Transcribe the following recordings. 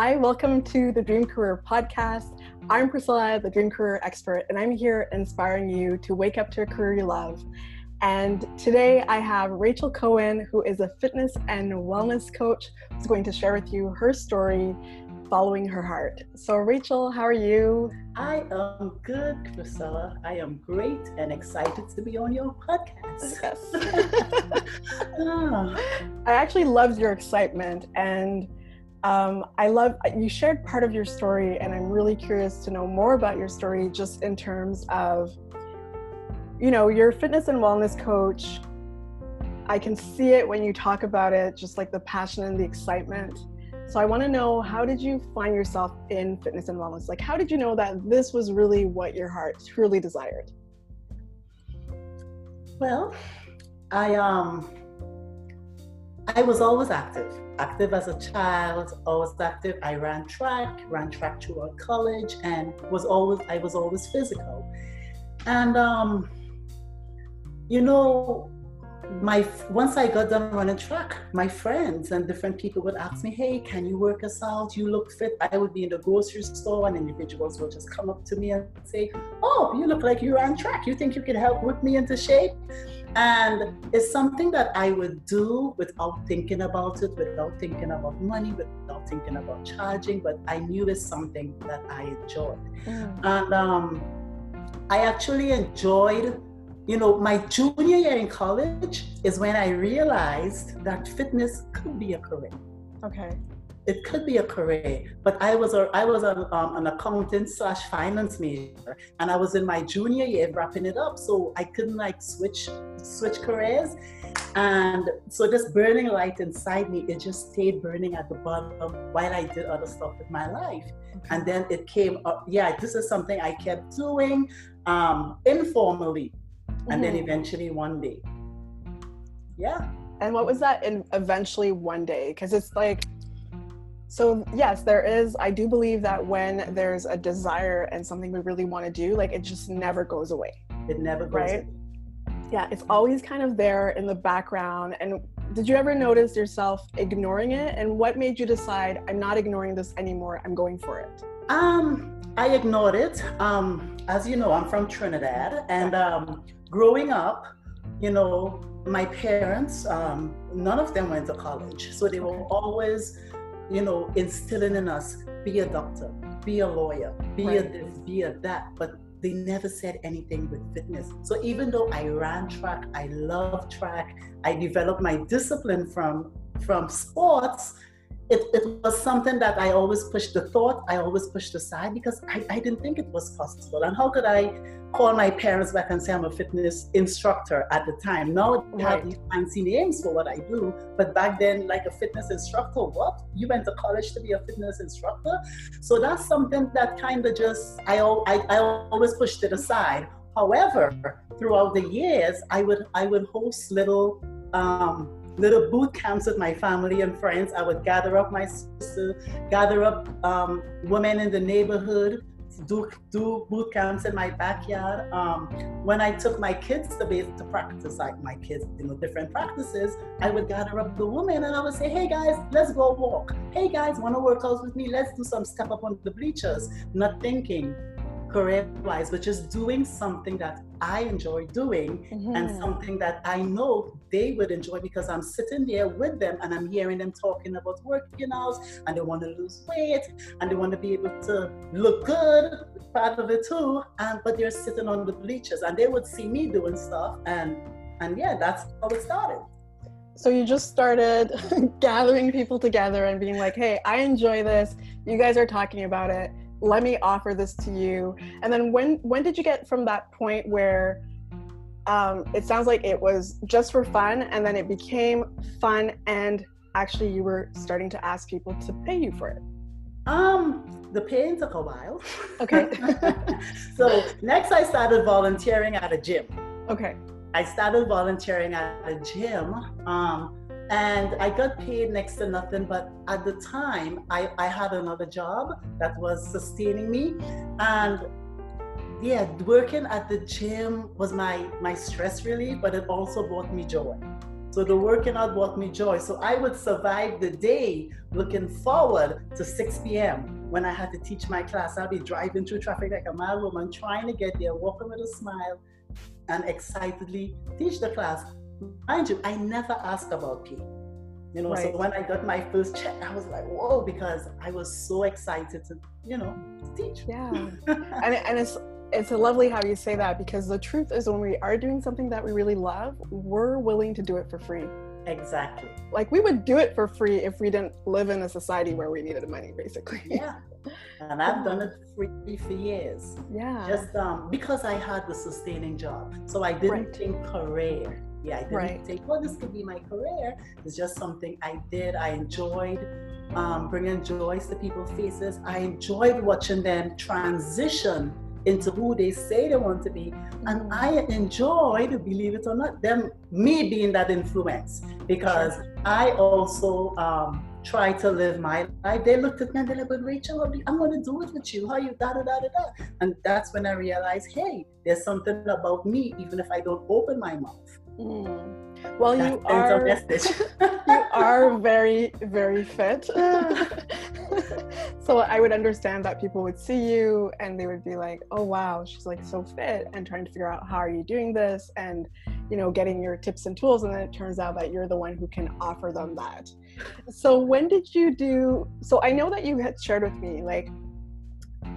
Hi, welcome to the Dream Career Podcast. I'm Priscilla, the Dream Career Expert, and I'm here inspiring you to wake up to a career you love. And today I have Rachel Cohen, who is a fitness and wellness coach, who's going to share with you her story following her heart. So, Rachel, how are you? I am good, Priscilla. I am great and excited to be on your podcast. Yes. oh. I actually loved your excitement and um, I love you shared part of your story, and I'm really curious to know more about your story, just in terms of, you know, your fitness and wellness coach. I can see it when you talk about it, just like the passion and the excitement. So I want to know how did you find yourself in fitness and wellness? Like, how did you know that this was really what your heart truly desired? Well, I um, I was always active active as a child, always active. I ran track, ran track throughout college, and was always I was always physical. And um, you know, my once I got done running track, my friends and different people would ask me, "Hey, can you work us out? You look fit." I would be in the grocery store, and individuals would just come up to me and say, "Oh, you look like you ran track. You think you can help whip me into shape?" And it's something that I would do without thinking about it, without thinking about money, without thinking about charging. But I knew it's something that I enjoyed, mm. and um, I actually enjoyed you know, my junior year in college is when I realized that fitness could be a career. Okay. It could be a career, but I was a, I was a, um, an accountant slash finance major, and I was in my junior year wrapping it up, so I couldn't like switch switch careers, and so this burning light inside me, it just stayed burning at the bottom while I did other stuff with my life, and then it came up. Yeah, this is something I kept doing um, informally and then mm-hmm. eventually one day. Yeah. And what was that in eventually one day? Because it's like, so yes, there is. I do believe that when there's a desire and something we really want to do, like it just never goes away. It never goes right? Away. Yeah, it's always kind of there in the background. And did you ever notice yourself ignoring it? And what made you decide I'm not ignoring this anymore? I'm going for it. Um, I ignored it. Um, as you know, I'm from Trinidad, and um, growing up, you know, my parents, um, none of them went to college. So they were always, you know, instilling in us be a doctor, be a lawyer, be right. a this, be a that. But they never said anything with fitness. So even though I ran track, I love track, I developed my discipline from from sports it, it was something that I always pushed the thought, I always pushed aside because I, I didn't think it was possible. And how could I call my parents back and say I'm a fitness instructor at the time? Now I have these fancy names for what I do, but back then, like a fitness instructor, what? You went to college to be a fitness instructor? So that's something that kind of just, I, I, I always pushed it aside. However, throughout the years, I would I would host little um, little boot camps with my family and friends. I would gather up my sister, gather up um, women in the neighborhood, do do boot camps in my backyard. Um, when I took my kids to to practice, like my kids, you know, different practices, I would gather up the women and I would say, "Hey guys, let's go walk. Hey guys, want to work out with me? Let's do some step up on the bleachers." Not thinking career wise, but just doing something that I enjoy doing mm-hmm. and something that I know they would enjoy because I'm sitting there with them and I'm hearing them talking about working out and they want to lose weight and they want to be able to look good, part of it too. And but they're sitting on the bleachers and they would see me doing stuff and and yeah, that's how it started. So you just started gathering people together and being like, "Hey, I enjoy this. You guys are talking about it let me offer this to you. And then when when did you get from that point where um, it sounds like it was just for fun and then it became fun and actually you were starting to ask people to pay you for it? Um the paying took a while. Okay. So next i started volunteering at a gym. Okay. I started volunteering at a gym um, and I got paid next to nothing. But at the time, I, I had another job that was sustaining me. And yeah, working at the gym was my, my stress relief, but it also brought me joy. So the working out brought me joy. So I would survive the day looking forward to 6 p.m. when I had to teach my class. I'd be driving through traffic like a mad woman, trying to get there, walking with a smile, and excitedly teach the class. Mind you, I never asked about pay. You know, right. so when I got my first check, I was like, whoa, because I was so excited to, you know, teach. Yeah. and, and it's it's lovely how you say that because the truth is when we are doing something that we really love, we're willing to do it for free. Exactly. Like we would do it for free if we didn't live in a society where we needed money, basically. Yeah. And I've done it free for years. Yeah. Just um, because I had the sustaining job. So I didn't right. think career. Yeah, I didn't right. think, well, this could be my career. It's just something I did. I enjoyed um, bringing joy to people's faces. I enjoyed watching them transition into who they say they want to be. And mm-hmm. I enjoyed, believe it or not, them me being that influence because I also um, try to live my life. They looked at me and they're like, but Rachel, I'm going to do it with you. How you da da da da da. And that's when I realized, hey, there's something about me, even if I don't open my mouth. Mm. Well, you are you are very very fit. so I would understand that people would see you and they would be like, "Oh wow, she's like so fit," and trying to figure out how are you doing this, and you know, getting your tips and tools. And then it turns out that you're the one who can offer them that. So when did you do? So I know that you had shared with me like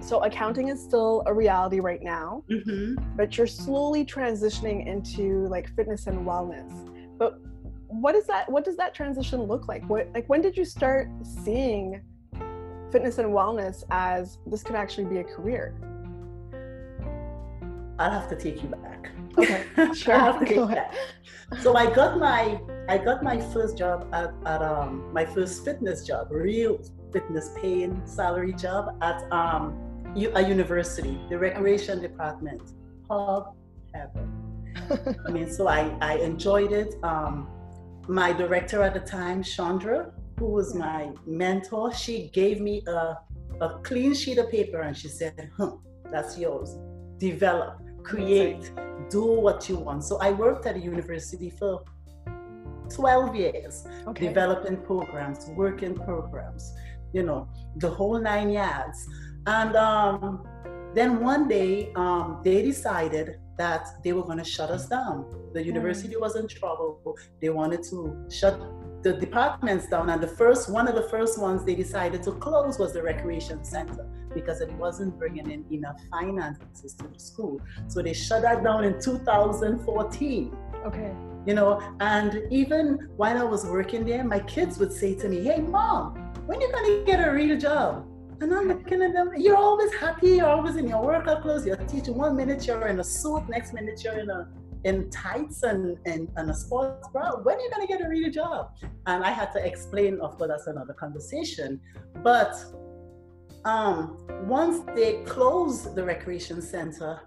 so accounting is still a reality right now mm-hmm. but you're slowly transitioning into like fitness and wellness. But what is that what does that transition look like? What like when did you start seeing fitness and wellness as this could actually be a career? I'll have to take you back. Okay sure i have to take you back. So i got my i got my first job at, at um my first fitness job real fitness paying salary job at um a university, the recreation department. Hog heaven. I mean, so I, I enjoyed it. Um, my director at the time, Chandra, who was my mentor, she gave me a, a clean sheet of paper and she said, huh, that's yours. Develop, create, do what you want. So I worked at a university for 12 years, okay. developing programs, working programs, you know, the whole nine yards. And um, then one day, um, they decided that they were going to shut us down. The hmm. university was in trouble. They wanted to shut the departments down. And the first, one of the first ones they decided to close was the recreation center because it wasn't bringing in enough finances to the school. So they shut that down in 2014. Okay. You know, and even while I was working there, my kids would say to me, Hey, mom, when are you going to get a real job? And I'm looking at them, you're always happy, you're always in your workout clothes, you're teaching one minute you're in a suit, next minute you're in a in tights and, and, and a sports bra. When are you gonna get a real job? And I had to explain, of course, that's another conversation. But um, once they closed the recreation center,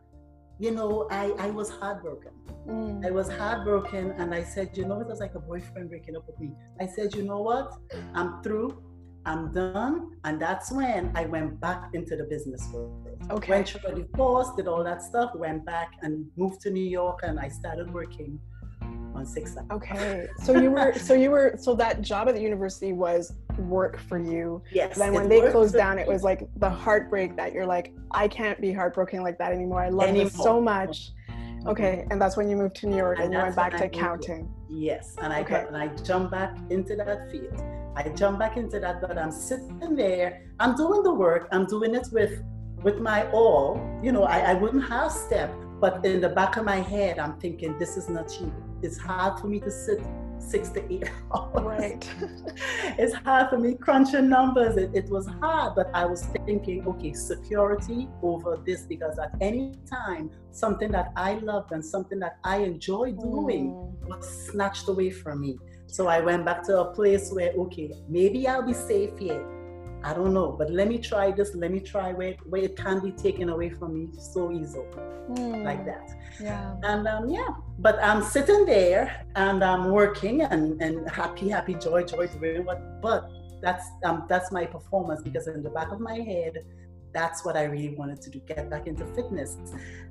you know, I, I was heartbroken. Mm. I was heartbroken and I said, you know, it was like a boyfriend breaking up with me. I said, you know what? I'm through. I'm done. And that's when I went back into the business world. Okay. Went through a divorce, did all that stuff, went back and moved to New York and I started working on six Okay. So you were so you were so that job at the university was work for you. Yes. Then when they closed down, it was like the heartbreak that you're like, I can't be heartbroken like that anymore. I love anymore. this so much. Okay, and that's when you moved to New York and, and you went back to accounting. Yes, and I okay. got, and I jumped back into that field. I jump back into that, but I'm sitting there. I'm doing the work. I'm doing it with with my all. You know, I, I wouldn't half step, but in the back of my head, I'm thinking, this is not you. It's hard for me to sit six to eight hours. Right. it's hard for me crunching numbers. It, it was hard, but I was thinking, okay, security over this because at any time, something that I loved and something that I enjoy doing mm. was snatched away from me. So I went back to a place where, okay, maybe I'll be safe here. I don't know, but let me try this. Let me try where, where it can be taken away from me so easily, mm. like that. Yeah. And um, yeah, but I'm sitting there and I'm working and, and happy, happy, joy, joy, doing what. But that's um, that's my performance because in the back of my head, that's what I really wanted to do, get back into fitness.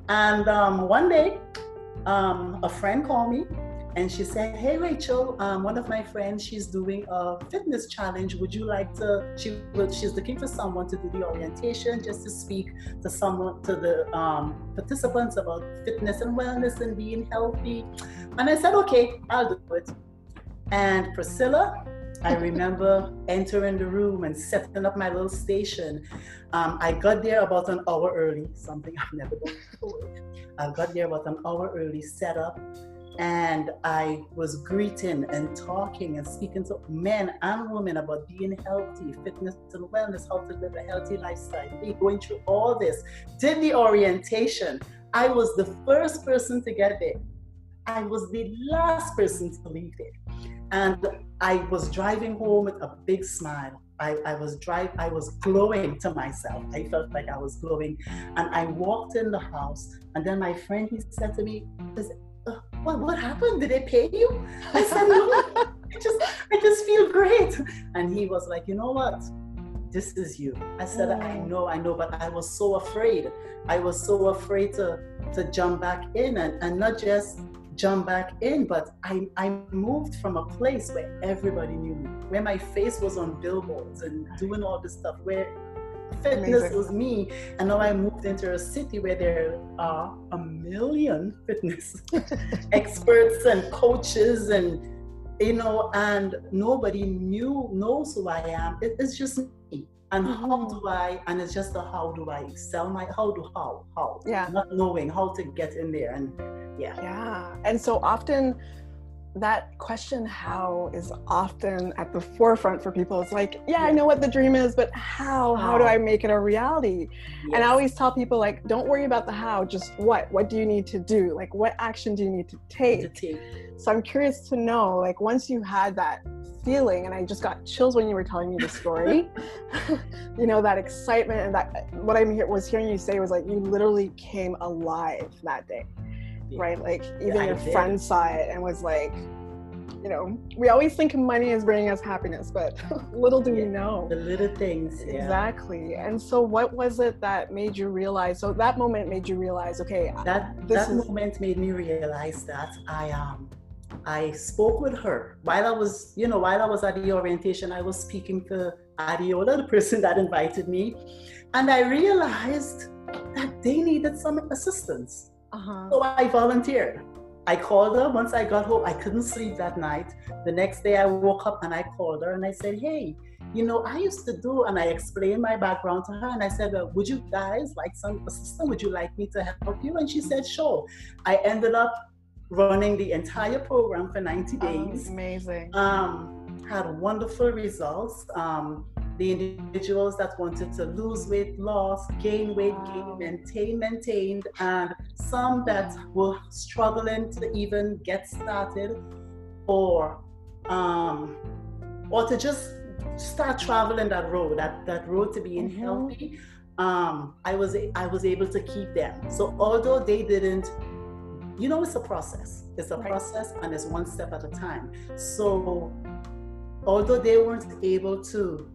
And um, one day, um, a friend called me and she said, "Hey Rachel, um, one of my friends, she's doing a fitness challenge. Would you like to? She she's looking for someone to do the orientation, just to speak to someone to the um, participants about fitness and wellness and being healthy." And I said, "Okay, I'll do it." And Priscilla, I remember entering the room and setting up my little station. Um, I got there about an hour early, something I've never done before. I got there about an hour early, set up and I was greeting and talking and speaking to men and women about being healthy, fitness and wellness, how to live a healthy lifestyle, going through all this. Did the orientation. I was the first person to get there. I was the last person to leave there. And I was driving home with a big smile. I, I was drive I was glowing to myself. I felt like I was glowing. And I walked in the house and then my friend he said to me, what, what happened? Did they pay you? I said, no, I just, I just feel great. And he was like, you know what? This is you. I said, oh. I know, I know, but I was so afraid. I was so afraid to, to jump back in and, and not just jump back in, but I, I moved from a place where everybody knew me, where my face was on billboards and doing all this stuff, where fitness Amazing. was me. And now I moved into a city where there are a million fitness experts and coaches and you know, and nobody knew knows who I am. It, it's just me. And mm-hmm. how do I? And it's just a how do I sell my how do how how yeah not knowing how to get in there and yeah yeah and so often that question how is often at the forefront for people. It's like yeah, i know what the dream is but how? How, how? Do i make it a reality? Yes. and i always tell people like don't worry about the how just what. What do you need to do? Like what action do you need to take, to take. so i'm curious to know like once you had that feeling and i just got chills when you were telling me the story you know that excitement and that what i was hearing you say was like you literally came alive that day right? Like even yeah, your friend saw it and was like, you know, we always think money is bringing us happiness, but little do yeah, we know the little things. Exactly. And so, what was it that made you realize? So that moment made you realize, okay, that that is... moment made me realize that I um I spoke with her while I was, you know, while I was at the orientation. I was speaking to Adeola, the person that invited me, and I realized that they needed some assistance. Uh-huh. So I volunteered. I called her once I got home. I couldn't sleep that night. The next day I woke up and I called her and I said, Hey, you know, I used to do, and I explained my background to her. And I said, well, Would you guys like some assistance? Would you like me to help you? And she said, Sure. I ended up running the entire program for 90 days. Oh, amazing. Um, had wonderful results. Um, the individuals that wanted to lose weight, lost, gain weight, gain, maintain, maintained, and some that were struggling to even get started or um, or to just start traveling that road, that, that road to being mm-hmm. healthy. Um, I was I was able to keep them. So although they didn't, you know, it's a process. It's a right. process, and it's one step at a time. So although they weren't able to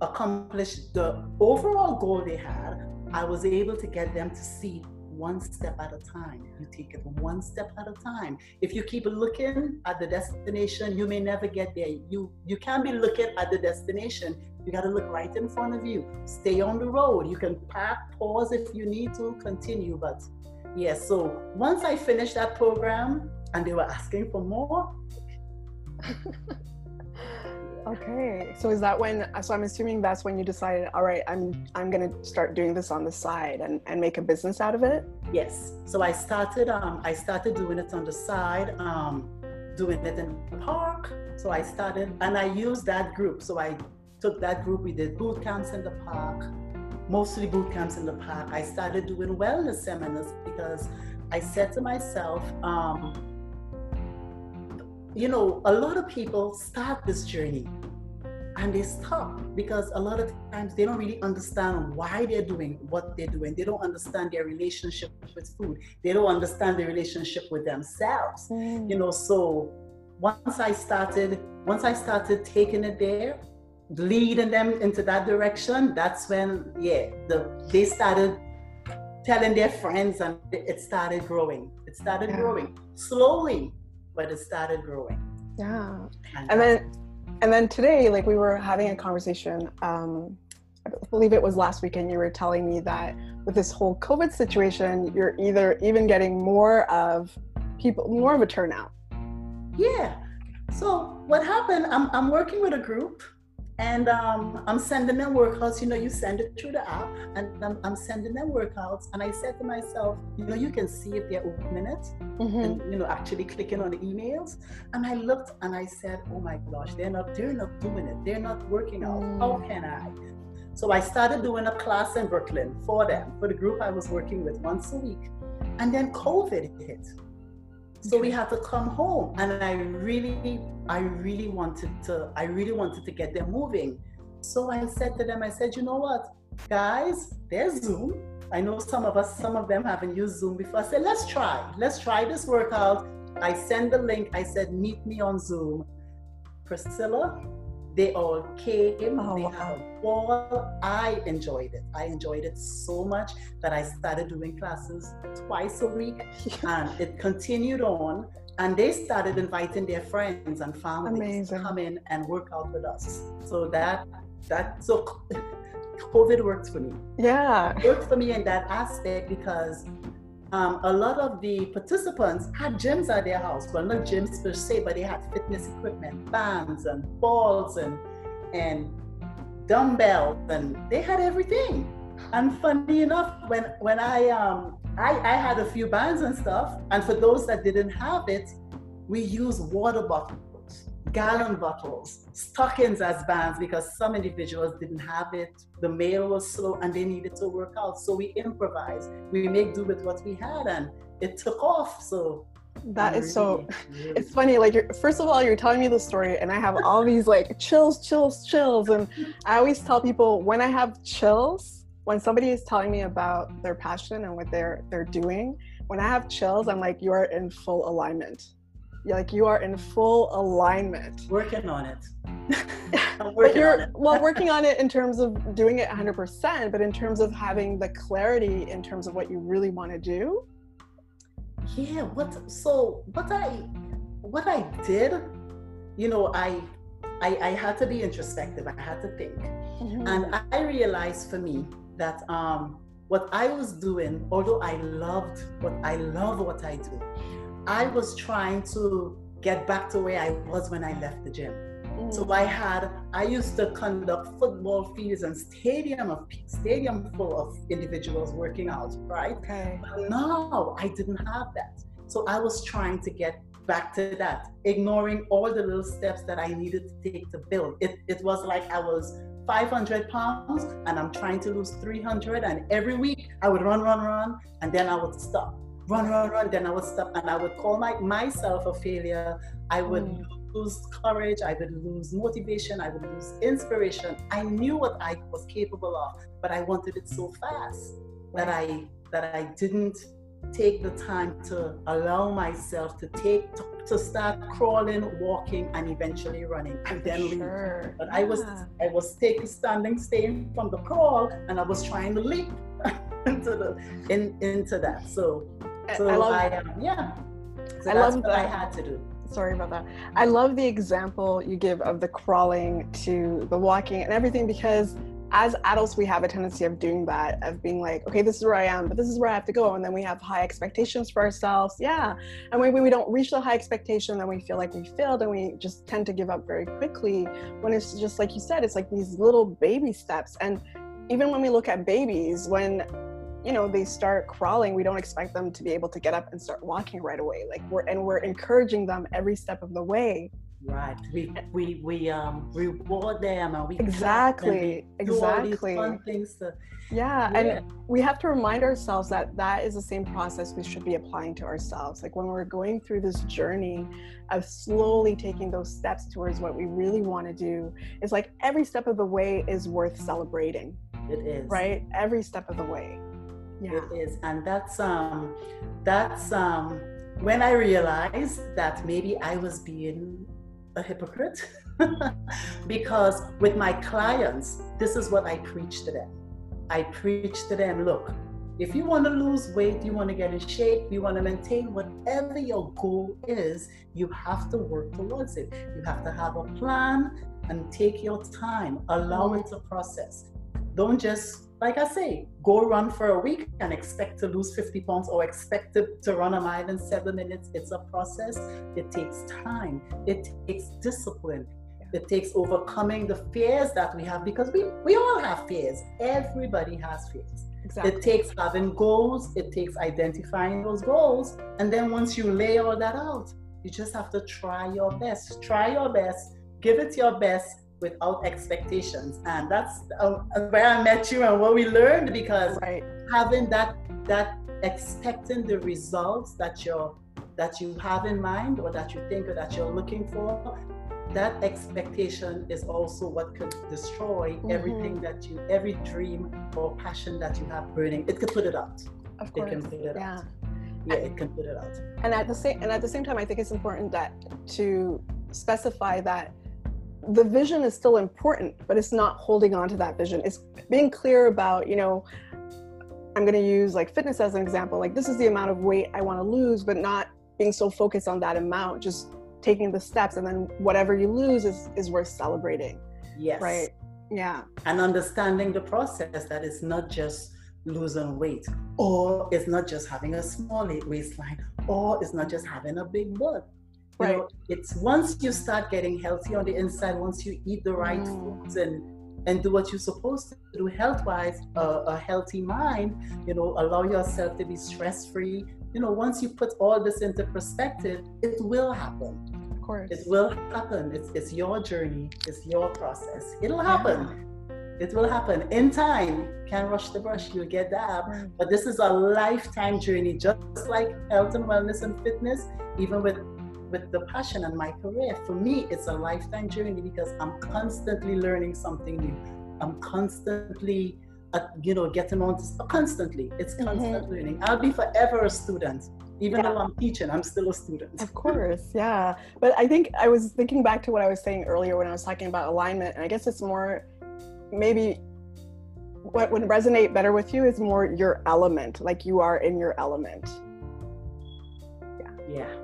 accomplish the overall goal they had, I was able to get them to see one step at a time. You take it one step at a time. If you keep looking at the destination, you may never get there. You you can't be looking at the destination. You got to look right in front of you. Stay on the road. You can park, pause if you need to, continue. But yes, yeah, so once I finished that program and they were asking for more. Okay, so is that when? So I'm assuming that's when you decided, all right, I'm I'm gonna start doing this on the side and and make a business out of it. Yes. So I started um I started doing it on the side, um doing it in the park. So I started and I used that group. So I took that group. We did boot camps in the park, mostly boot camps in the park. I started doing wellness seminars because I said to myself. um you know, a lot of people start this journey and they stop because a lot of times they don't really understand why they're doing what they're doing. They don't understand their relationship with food. They don't understand their relationship with themselves. Mm. You know, so once I started, once I started taking it there, leading them into that direction, that's when, yeah, the, they started telling their friends and it started growing. It started yeah. growing slowly but it started growing. Yeah. And, and then and then today, like we were having a conversation, um, I believe it was last weekend, you were telling me that with this whole COVID situation, you're either even getting more of people, more of a turnout. Yeah. So what happened, I'm, I'm working with a group and um, I'm sending them workouts. You know, you send it through the app, and I'm, I'm, sending them workouts. And I said to myself, you know, you can see if they're opening it, mm-hmm. and you know, actually clicking on the emails. And I looked and I said, oh my gosh, they're not, they're not doing it. They're not working out. Mm. How can I? So I started doing a class in Brooklyn for them, for the group I was working with once a week. And then COVID hit. So we had to come home. And I really, I really wanted to, I really wanted to get them moving. So I said to them, I said, you know what, guys, there's Zoom. I know some of us, some of them haven't used Zoom before. I said, let's try. Let's try this workout. I send the link. I said, meet me on Zoom. Priscilla, they all came. Oh, they wow. had a ball. I enjoyed it. I enjoyed it so much that I started doing classes twice a week, and it continued on. And they started inviting their friends and families Amazing. to come in and work out with us. So that that so COVID worked for me. Yeah, it worked for me in that aspect because um, a lot of the participants had gyms at their house. Well, not gyms per se, but they had fitness equipment, bands and balls and and dumbbells, and they had everything. And funny enough, when when I um I, I had a few bands and stuff, and for those that didn't have it, we use water bottles gallon bottles, stockings as bands because some individuals didn't have it. The mail was slow and they needed to work out. So we improvised. We make do with what we had and it took off. So that is so it's funny like you're, first of all you're telling me the story and i have all these like chills chills chills and i always tell people when i have chills when somebody is telling me about their passion and what they're they're doing when i have chills i'm like you're in full alignment like you are in full alignment. Working on it. but you're well working on it in terms of doing it 100%, but in terms of having the clarity in terms of what you really want to do. Yeah. What? So what I what I did, you know, I I, I had to be introspective. I had to think, mm-hmm. and I realized for me that um, what I was doing, although I loved what I love what I do, I was trying to get back to where I was when I left the gym. Mm. So I had, I used to conduct football fields and stadium of stadium full of individuals working out, right? Okay. But now I didn't have that. So I was trying to get back to that, ignoring all the little steps that I needed to take to build. It, it was like I was 500 pounds and I'm trying to lose 300. And every week I would run, run, run, and then I would stop run, run, run. Then I would stop and I would call my, myself a failure. I would mm. lose courage. I would lose motivation. I would lose inspiration. I knew what I was capable of, but I wanted it so fast that I that I didn't take the time to allow myself to take to, to start crawling, walking, and eventually running, and then sure. leave. But yeah. I was I was taking standing, staying from the crawl, and I was trying to leap into the in into that. So so I love, I, um, yeah. So I love what that. I had to do. Sorry about that. I love the example you give of the crawling to the walking and everything because as adults we have a tendency of doing that of being like okay this is where i am but this is where i have to go and then we have high expectations for ourselves yeah and when we don't reach the high expectation then we feel like we failed and we just tend to give up very quickly when it's just like you said it's like these little baby steps and even when we look at babies when you know they start crawling we don't expect them to be able to get up and start walking right away. Like we're and we're encouraging them every step of the way. Right. We we we um reward them and we exactly. Exactly. fun things to, yeah, yeah, and we have to remind ourselves that that is the same process we should be applying to ourselves. Like when we're going through this journey of slowly taking those steps towards what we really want to do it's like every step of the way is worth celebrating. It is. Right? Every step of the way yeah. it is and that's um that's um when i realized that maybe i was being a hypocrite because with my clients this is what i preach to them i preach to them look if you want to lose weight, you want to get in shape, you want to maintain whatever your goal is, you have to work towards it. You have to have a plan and take your time. Allow it to process. Don't just, like I say, go run for a week and expect to lose 50 pounds or expect to, to run a mile in seven minutes. It's a process. It takes time, it takes discipline. It takes overcoming the fears that we have because we, we all have fears. Everybody has fears. Exactly. It takes having goals, it takes identifying those goals. And then once you lay all that out, you just have to try your best. Try your best, give it your best without expectations. And that's uh, where I met you and what we learned because right. having that, that expecting the results that you're that you have in mind or that you think or that you're looking for that expectation is also what could destroy mm-hmm. everything that you, every dream or passion that you have burning. It could put it out. Of course. It can put it yeah. out. Yeah, it can put it out. And at the same and at the same time, I think it's important that to specify that the vision is still important, but it's not holding on to that vision. It's being clear about, you know, I'm going to use like fitness as an example. Like this is the amount of weight I want to lose, but not being so focused on that amount. Just taking the steps and then whatever you lose is is worth celebrating yes right yeah and understanding the process that it's not just losing weight or it's not just having a small waistline or it's not just having a big butt you right. know it's once you start getting healthy on the inside once you eat the right mm. foods and and do what you're supposed to do health wise uh, a healthy mind you know allow yourself to be stress free you know once you put all this into perspective it will happen Of course. It will happen. It's, it's your journey, it's your process. It'll happen. Yeah. It will happen in time. Can't rush the brush, you'll get that. Right. But this is a lifetime journey, just like health and wellness and fitness, even with with the passion and my career. For me, it's a lifetime journey because I'm constantly learning something new. I'm constantly, uh, you know, getting on to constantly. It's constant mm-hmm. learning. I'll be forever a student even yeah. though I'm teaching, I'm still a student. Of course, yeah. But I think I was thinking back to what I was saying earlier when I was talking about alignment, and I guess it's more maybe what would resonate better with you is more your element, like you are in your element. Yeah. Yeah.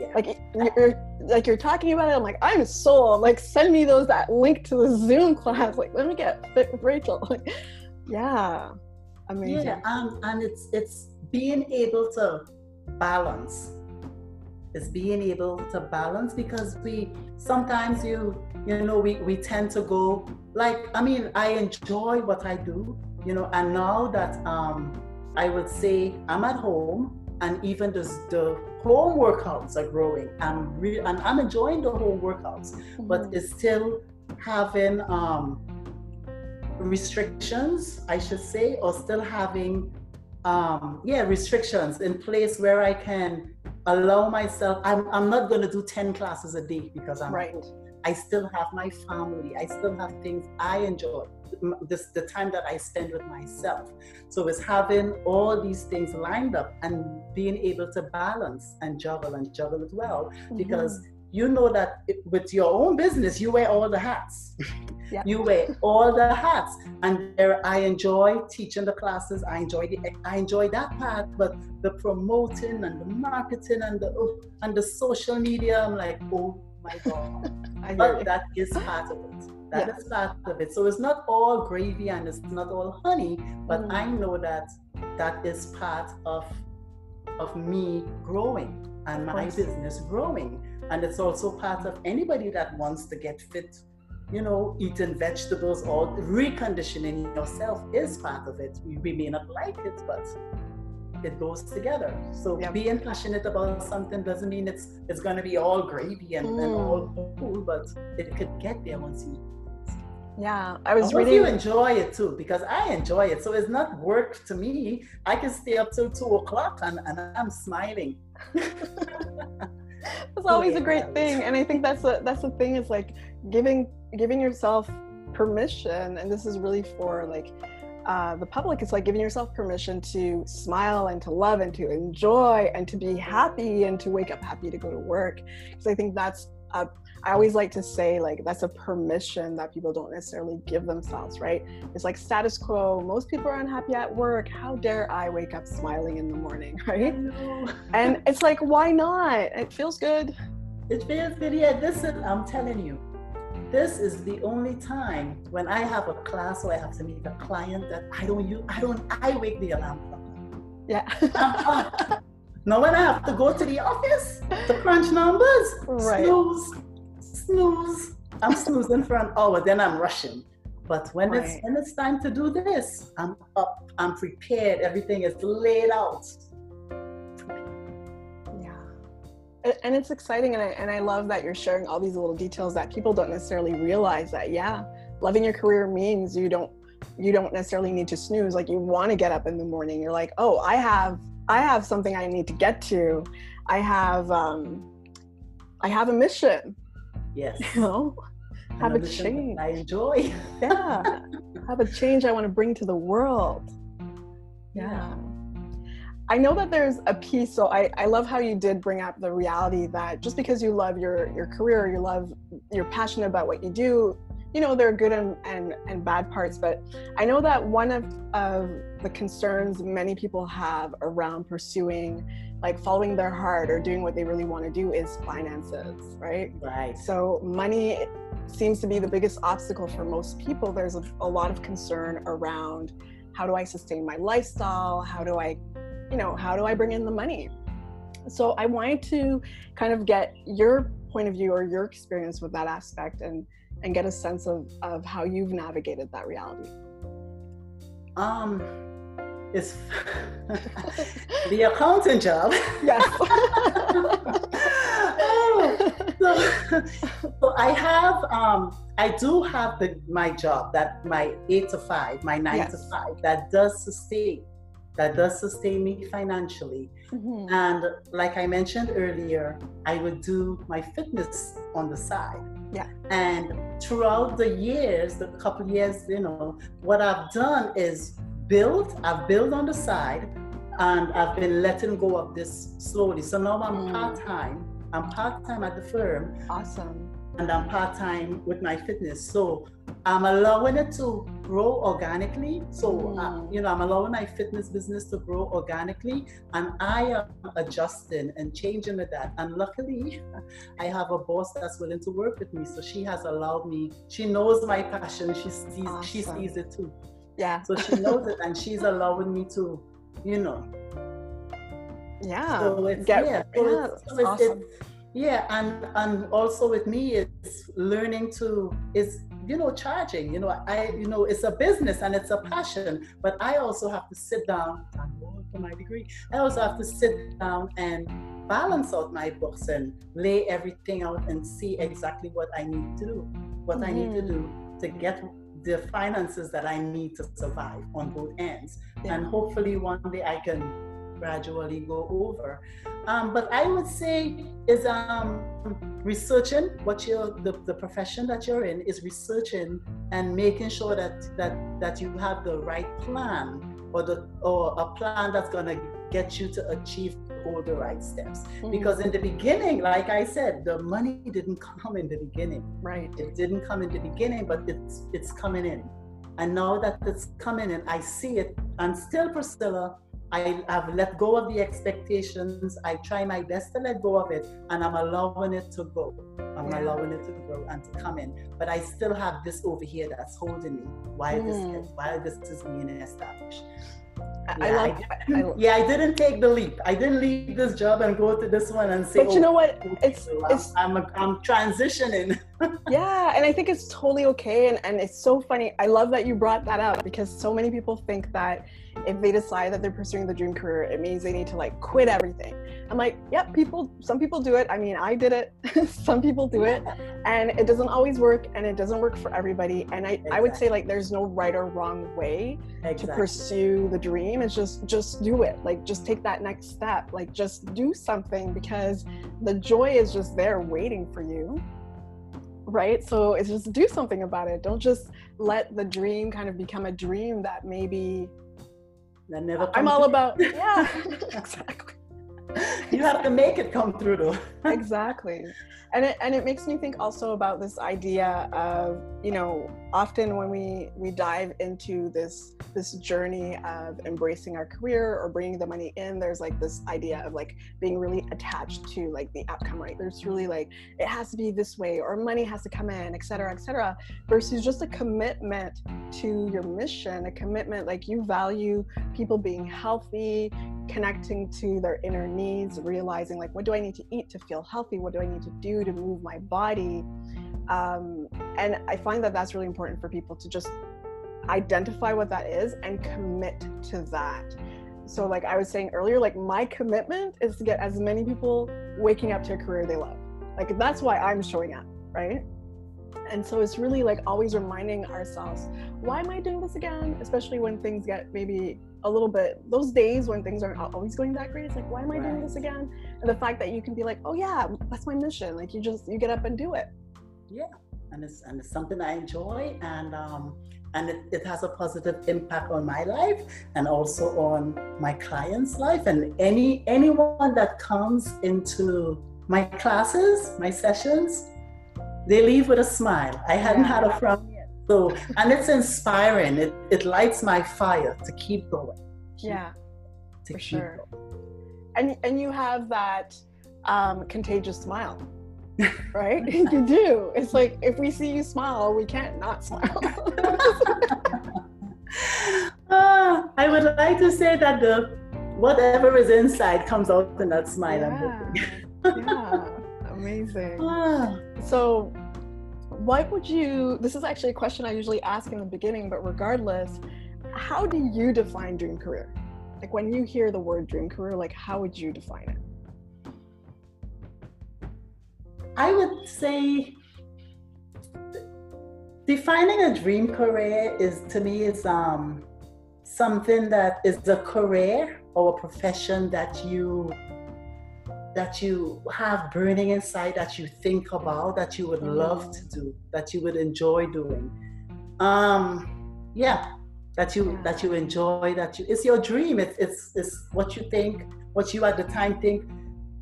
Yeah. Like you're like you're talking about it. I'm like, I'm sold. Like, send me those that link to the Zoom class. Like, let me get fit with Rachel. Like, yeah, amazing. Yeah, um, and it's it's being able to balance is being able to balance because we sometimes you you know we, we tend to go like i mean i enjoy what i do you know and now that um i would say i'm at home and even the, the home workouts are growing i'm re- and i'm enjoying the home workouts mm-hmm. but it's still having um restrictions i should say or still having um, yeah, restrictions in place where I can allow myself. I'm, I'm not going to do 10 classes a day because I'm right. I still have my family. I still have things I enjoy. This the time that I spend with myself. So it's having all these things lined up and being able to balance and juggle and juggle it well mm-hmm. because you know that with your own business, you wear all the hats. Yep. You wear all the hats, and there I enjoy teaching the classes. I enjoy the I enjoy that part, but the promoting and the marketing and the oh, and the social media, I'm like, oh my god! but that is part of it. That yes. is part of it. So it's not all gravy and it's not all honey, but mm. I know that that is part of of me growing and my business growing and it's also part of anybody that wants to get fit you know eating vegetables or reconditioning yourself is part of it we may not like it but it goes together so yep. being passionate about something doesn't mean it's it's going to be all gravy and, mm. and all cool but it could get there once you yeah i was I reading you enjoy it too because i enjoy it. So it's not work to me. I can stay up till two o'clock and, and i'm smiling. That's always a great thing and i think that's a that's the thing is like giving giving yourself permission and this is really for like uh, the public. It's like giving yourself permission to smile and to love and to enjoy and to be happy and to wake up happy to go to work because i think that's a I always like to say like that's a permission that people don't necessarily give themselves, right? It's like status quo. Most people are unhappy at work. How dare I wake up smiling in the morning, right? and it's like, why not? It feels good. It feels good. Yeah, this is I'm telling you, this is the only time when I have a class or I have to meet a client that I don't use I don't I wake the alarm clock. Yeah. Uh-huh. now when I have to go to the office to crunch numbers, right. snooze, snooze. I'm snoozing for an hour, then I'm rushing. But when right. it's when it's time to do this, I'm up, I'm prepared, everything is laid out. Yeah. And it's exciting and I and I love that you're sharing all these little details that people don't necessarily realize that yeah, loving your career means you don't you don't necessarily need to snooze like you want to get up in the morning you're like oh i have i have something i need to get to i have um i have a mission Yes. You know, have a change. I enjoy. yeah. Have a change I want to bring to the world. Yeah. I know that there's a piece, so I, I love how you did bring up the reality that just because you love your, your career, you love, you're passionate about what you do, you know, there are good and, and, and bad parts, but I know that one of, of the concerns many people have around pursuing like following their heart or doing what they really want to do is finances, right? Right. So money seems to be the biggest obstacle for most people. There's a, a lot of concern around how do I sustain my lifestyle? How do I, you know, how do I bring in the money? So I wanted to kind of get your point of view or your experience with that aspect and and get a sense of of how you've navigated that reality. Um it's the accountant job. Yes. oh, so, so, I have, um, I do have the, my job that my eight to five, my nine yes. to five, that does sustain, that does sustain me financially. Mm-hmm. And like I mentioned earlier, I would do my fitness on the side. Yeah. And throughout the years, the couple years, you know, what I've done is built, I've built on the side, and I've been letting go of this slowly. So now I'm mm. part time. I'm part time at the firm. Awesome. And I'm part time with my fitness. So I'm allowing it to grow organically. So, mm. uh, you know, I'm allowing my fitness business to grow organically. And I am adjusting and changing with that. And luckily, I have a boss that's willing to work with me. So she has allowed me, she knows my passion. She sees, awesome. she sees it too. Yeah. So she knows it and she's allowing me to, you know. Yeah. So it's, Get, yeah. So yeah, it's, so it's, awesome. It's, yeah, and and also with me it's learning to is you know charging. You know, I you know it's a business and it's a passion, but I also have to sit down for my degree. I also have to sit down and balance out my books and lay everything out and see exactly what I need to do, what mm-hmm. I need to do to get the finances that I need to survive on both ends. Yeah. And hopefully one day I can gradually go over. Um, but I would say is um, researching what you're the, the profession that you're in is researching and making sure that that that you have the right plan or the or a plan that's gonna get you to achieve all the right steps. Mm-hmm. Because in the beginning, like I said, the money didn't come in the beginning. Right. It didn't come in the beginning, but it's it's coming in. And now that it's coming in, I see it. And still, Priscilla, I have let go of the expectations. I try my best to let go of it, and I'm allowing it to go. I'm yeah. allowing it to grow and to come in. But I still have this over here that's holding me while mm. this while this is being established. Yeah, I love. I, I, yeah, I didn't take the leap. I didn't leave this job and go to this one and say. But you oh, know what? It's it's. I'm I'm, I'm transitioning. yeah, and I think it's totally okay, and and it's so funny. I love that you brought that up because so many people think that if they decide that they're pursuing the dream career, it means they need to like quit everything. I'm like, yep, people, some people do it. I mean, I did it. some people do it, and it doesn't always work, and it doesn't work for everybody. And I, exactly. I would say like, there's no right or wrong way exactly. to pursue the dream. It's just, just do it. Like, just take that next step. Like, just do something because the joy is just there waiting for you right so it's just do something about it don't just let the dream kind of become a dream that maybe that never I'm all about yeah, exactly. you have to make it come through though. exactly and it and it makes me think also about this idea of you know often when we we dive into this this journey of embracing our career or bringing the money in there's like this idea of like being really attached to like the outcome right there's really like it has to be this way or money has to come in et cetera et cetera versus just a commitment to your mission a commitment like you value people being healthy connecting to their inner needs realizing like what do i need to eat to feel healthy what do i need to do to move my body. Um, and I find that that's really important for people to just identify what that is and commit to that. So, like I was saying earlier, like my commitment is to get as many people waking up to a career they love. Like that's why I'm showing up, right? And so it's really like always reminding ourselves, why am I doing this again? Especially when things get maybe a little bit, those days when things aren't always going that great, it's like, why am I right. doing this again? And the fact that you can be like, oh yeah, that's my mission. Like you just, you get up and do it. Yeah. And it's, and it's something I enjoy. And, um, and it, it has a positive impact on my life and also on my clients' life and any anyone that comes into my classes, my sessions, they leave with a smile. I hadn't had a from yet. So, and it's inspiring. It, it lights my fire to keep going. Yeah, to for sure. Going. And, and you have that um, contagious smile, right? you do. It's like if we see you smile, we can't not smile. uh, I would like to say that the whatever is inside comes out in that smile. Yeah. yeah. Amazing. Ah. So, what would you? This is actually a question I usually ask in the beginning, but regardless, how do you define dream career? Like when you hear the word dream career, like how would you define it? I would say defining a dream career is to me is um something that is a career or a profession that you that you have burning inside that you think about that you would love to do that you would enjoy doing. Um yeah that you that you enjoy that you it's your dream. It's it's, it's what you think what you at the time think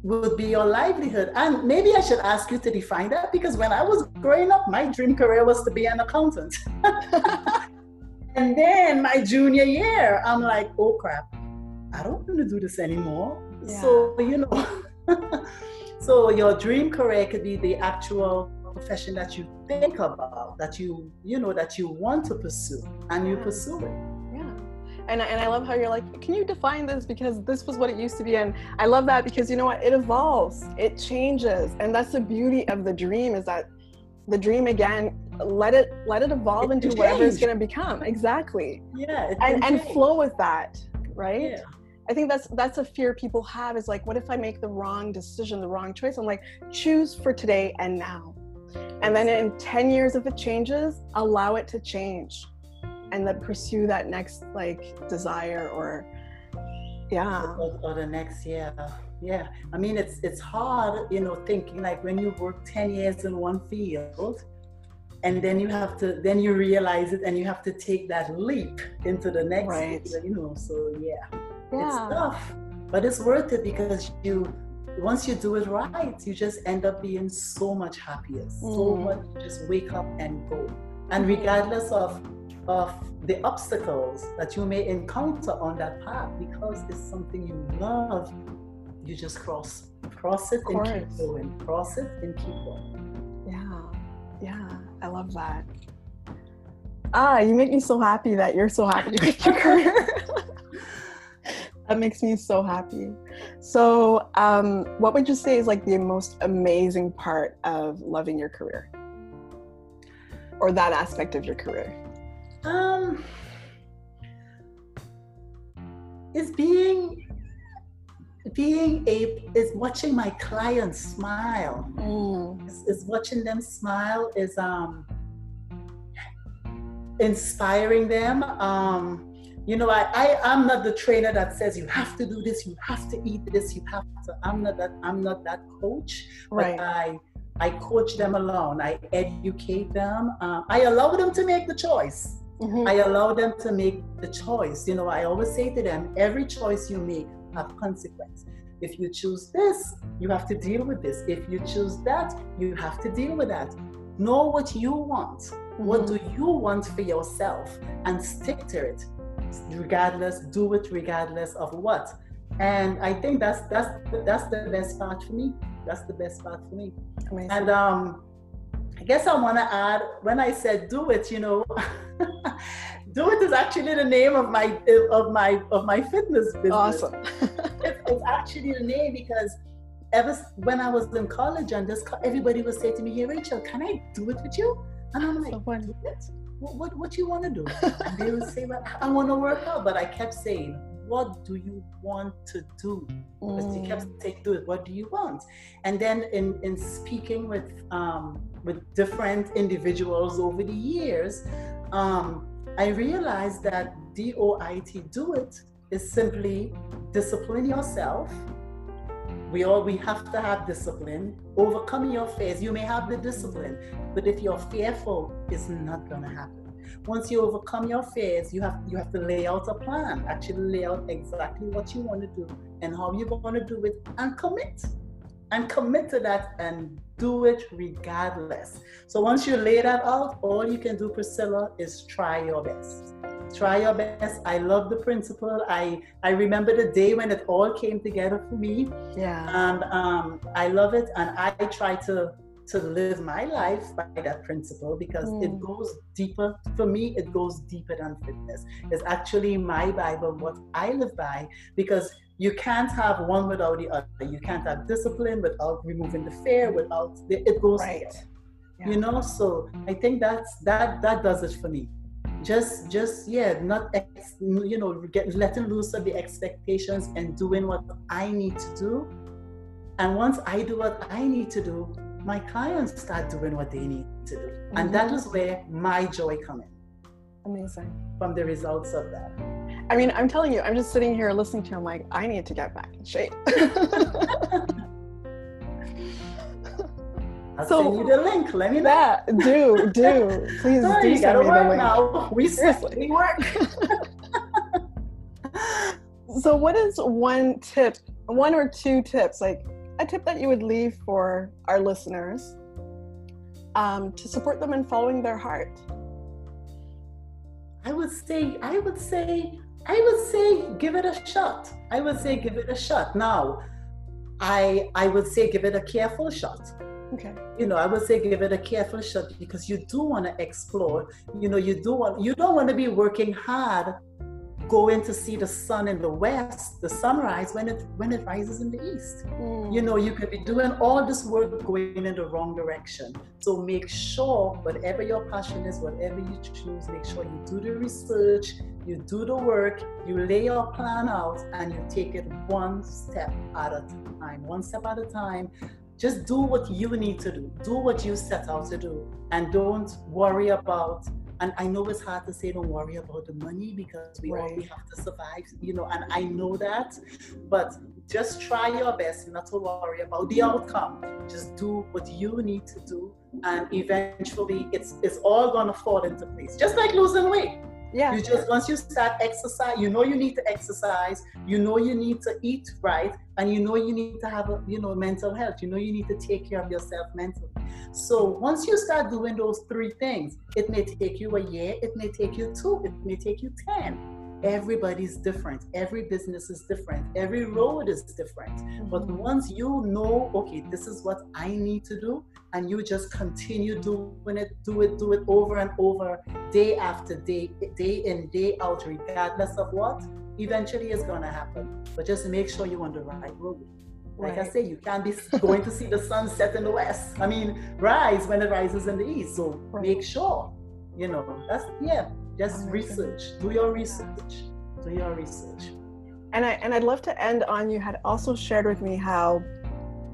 would be your livelihood. And maybe i should ask you to define that because when i was growing up my dream career was to be an accountant. And then my junior year i'm like oh crap. I don't want to do this anymore. Yeah. so you know so your dream career could be the actual profession that you think about, that you you know that you want to pursue, and you pursue it. And and I love how you're like, can you define this? Because this was what it used to be, and I love that because you know what, it evolves, it changes, and that's the beauty of the dream is that the dream again let it let it evolve it into whatever it's going to become. Exactly. Yeah and and flow with that right? Yeah. I think that's that's a fear people have is like, what if I make the wrong decision, the wrong choice? I'm like, choose for today and now. And then in 10 years, if it changes, allow it to change and then pursue that next like desire or yeah. Or, or the next, yeah. Yeah. I mean it's it's hard, you know, thinking like when you work 10 years in one field and then you have to then you realize it and you have to take that leap into the next right. you know, so yeah yeah. it's tough but it's worth it because you once you do it right you just end up being so much happier mm. so much just wake up and go and mm-hmm. regardless of of the obstacles that you may encounter on that path because it's something you love. You just cross cross it and keep going cross it and keep going. Yeah yeah i love that. Ah you make me so happy that you're so happy with your career that makes me so happy. So, um, what would you say is like the most amazing part of loving your career, or that aspect of your career? Um, is being being a is watching my clients smile. Mm. Is, is watching them smile is um inspiring them. Um, you know, I, I I'm not the trainer that says you have to do this, you have to eat this, you have to. I'm not that. I'm not that coach. Right. But I I coach them alone. I educate them. Um, I allow them to make the choice. Mm-hmm. I allow them to make the choice. You know, I always say to them, every choice you make have consequence. If you choose this, you have to deal with this. If you choose that, you have to deal with that. Know what you want. Mm-hmm. What do you want for yourself and stick to it regardless, do it regardless of what. And I think that's that's that's the best part for me. That's the best part for me. Amazing. And um I guess I want to add when I said do it, you know, do it is actually the name of my of my of my fitness business. Awesome. it's actually the name because ever when I was in college and this everybody would say to me, "Hey Rachel, can I do it with you?" And I'm like, so "Do it? What what, what you want to do?" and they would say, well, "I want to work out," but I kept saying, what do you want to do? Because mm. you kept saying, do it. What do you want? And then in, in speaking with um, with different individuals over the years, um, I realized that D-O-I-T, do it, is simply discipline yourself. We all we have to have discipline. Overcome your fears. You may have the discipline, but if you're fearful, it's not gonna happen once you overcome your fears, you have you have to lay out a plan. Actually, lay out exactly what you want to do and how you're going to do it, and commit. And commit to that and do it regardless. So once you lay that out, all you can do, Priscilla, is try your best. Try your best. I love the principle. I I remember the day when it all came together for me. Yeah. And um, I love it, and I try to to live my life by that principle because mm. it goes deeper. For me, it goes deeper than fitness. It's actually my Bible, what I live by, because you can't have one without the other. You can't have discipline without removing the fear, without the, it goes right. Yeah. You know, so I think that's that that does it for me. Just just yeah, not ex, you know, get letting loose of the expectations and doing what I need to do. And once I do what I need to do, my clients start doing what they need to do. Mm-hmm. And that is where my joy comes in. Amazing. From the results of that. I mean, I'm telling you, I'm just sitting here listening to him like, I need to get back in shape. I'll so, send you the link. Let me know. Yeah, do, do. Please oh, do send me the link. Now. We seriously we work. so what is one tip, one or two tips, like a tip that you would leave for our listeners um, to support them in following their heart? I would say, I would say, I would say, give it a shot. I would say, give it a shot. Now, I I would say, give it a careful shot. Okay. You know, I would say give it a careful shot because you do want to explore. You know, you do want you don't want to be working hard going to see the sun in the west, the sunrise when it when it rises in the east. Mm. You know, you could be doing all this work going in the wrong direction. So make sure whatever your passion is, whatever you choose, make sure you do the research, you do the work, you lay your plan out, and you take it one step at a time, one step at a time. Just do what you need to do. Do what you set out to do, and don't worry about and I know it's hard to say don't worry about the money because we right. all have to survive, you know, and I know that. But just try your best not to worry about the outcome. Just do what you need to do, and eventually it's it's all gonna fall into place. Just like losing weight. Yeah. You just once you start exercise, you know you need to exercise, you know you need to eat right, and you know you need to have a you know mental health. You know you need to take care of yourself mentally. So once you start doing those three things, it may take you a year, it may take you two, it may take you ten. Everybody's different. Every business is different. Every road is different. Mm-hmm. but once you know okay this is what i need to do and you just continue doing it do it do it over and over day after day day in day out regardless of what eventually it's going to happen. But just make sure you're on the right road like right. I say, you can't be going to see the sun set in the west. I mean, rise when it rises in the east. So right. make sure, you know, that's, yeah, just research. Do your research. Do your research. And I and I'd love to end on you had also shared with me how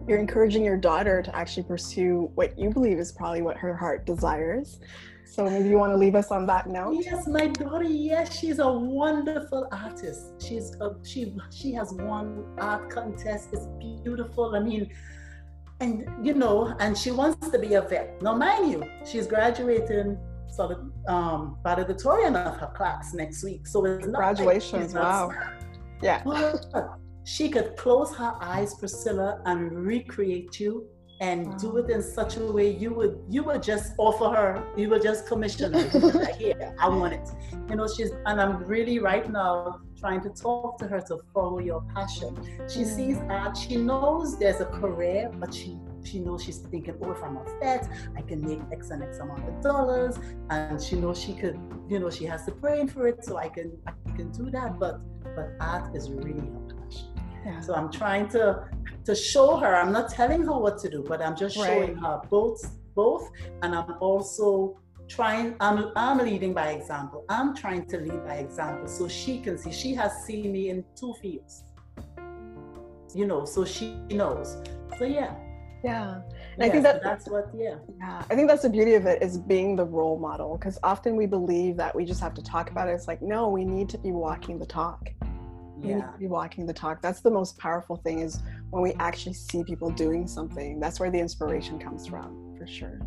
you're encouraging your daughter to actually pursue what you believe is probably what her heart desires. So maybe you want to leave us on that note. Yes, my daughter. Yes, she's a wonderful artist. She's a, she she has won art contests. It's beautiful. I mean, and you know, and she wants to be a vet. Now, mind you, she's graduating so the um, valedictorian of her class next week. So it's not congratulations! Like wow. Yeah. But, she could close her eyes, Priscilla, and recreate you and do it in such a way you would you would just offer her you would just commission her. Here i want it. You know she's and i'm really right now trying to talk to her to follow your passion. She sees art she knows there's a career but she she knows she's thinking oh if i'm a vet i can make x and x amount of dollars. And she knows she could you know she has to brain for it so i can i can do that. But but art is really her passion. Yeah. so i'm trying to to show her. I'm not telling her what to do, but I'm just showing her both both and I'm also trying I'm I'm leading by example. I'm trying to lead by example so she can see she has seen me in two fields. You know, so she knows. So yeah. Yeah. And I think that that's what yeah. Yeah. I think that's the beauty of it is being the role model because often we believe that we just have to talk about it. It's like no, we need to be walking the talk you need to be walking the talk. That's the most powerful thing is when we actually see people doing something that's where the inspiration comes from for sure.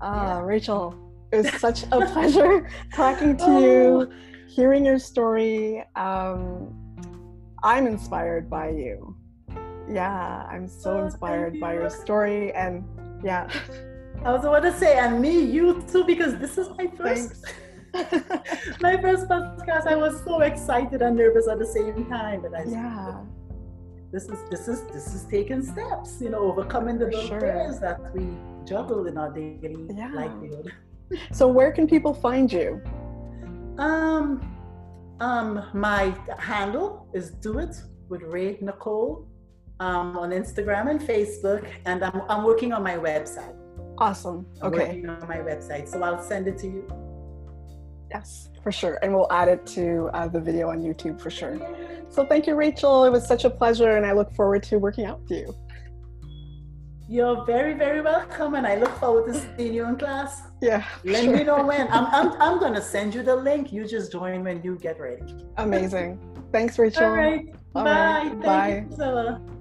Ah yeah. rachel it was such a pleasure talking to oh. you hearing your story. Um, i'm inspired by you. Yeah i'm so oh, inspired by your story and yeah. I was about to say and me you too because this is my first. Thanks my first podcast, I was so excited and nervous at the same time. But I yeah. this is this is this is taking steps, you know, overcoming the little sure. fears that we juggle in our daily yeah. livelihood. So where can people find you? Um um my handle is do it with Ray Nicole um, on Instagram and Facebook, and I'm, I'm working on my website. Awesome. I'm okay. working on my website, so I'll send it to you. Yes, for sure. And we'll add it to uh, the video on YouTube for sure. So thank you, Rachel. It was such a pleasure, and I look forward to working out with you. You're very, very welcome, and I look forward to seeing you in class. Yeah. Let sure. me know when. I'm, I'm, I'm going to send you the link. You just join when you get ready. Amazing. Thanks, Rachel. All right. All Bye. Right. Bye. You,